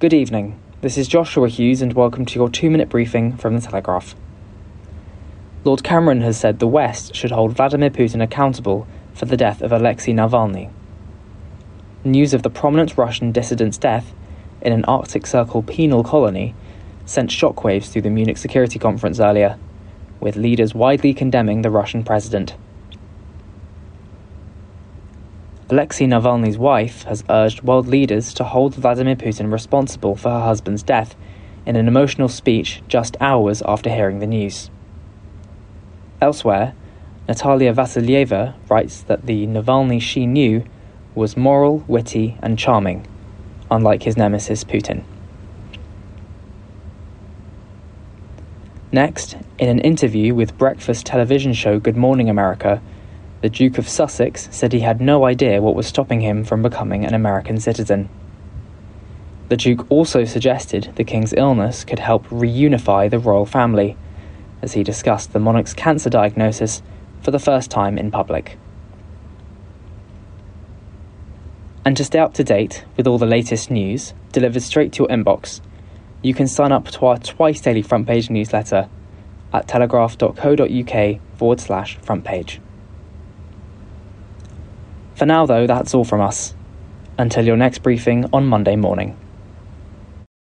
Good evening. This is Joshua Hughes and welcome to your 2-minute briefing from the Telegraph. Lord Cameron has said the West should hold Vladimir Putin accountable for the death of Alexei Navalny. News of the prominent Russian dissident's death in an Arctic Circle penal colony sent shockwaves through the Munich Security Conference earlier, with leaders widely condemning the Russian president. Alexei Navalny's wife has urged world leaders to hold Vladimir Putin responsible for her husband's death in an emotional speech just hours after hearing the news. Elsewhere, Natalia Vasilieva writes that the Navalny she knew was moral, witty, and charming unlike his nemesis Putin. Next, in an interview with breakfast television show Good Morning America, the Duke of Sussex said he had no idea what was stopping him from becoming an American citizen. The Duke also suggested the King's illness could help reunify the royal family, as he discussed the monarch's cancer diagnosis for the first time in public. And to stay up to date with all the latest news delivered straight to your inbox, you can sign up to our twice daily front page newsletter at telegraph.co.uk forward slash front page. For now, though, that's all from us. Until your next briefing on Monday morning.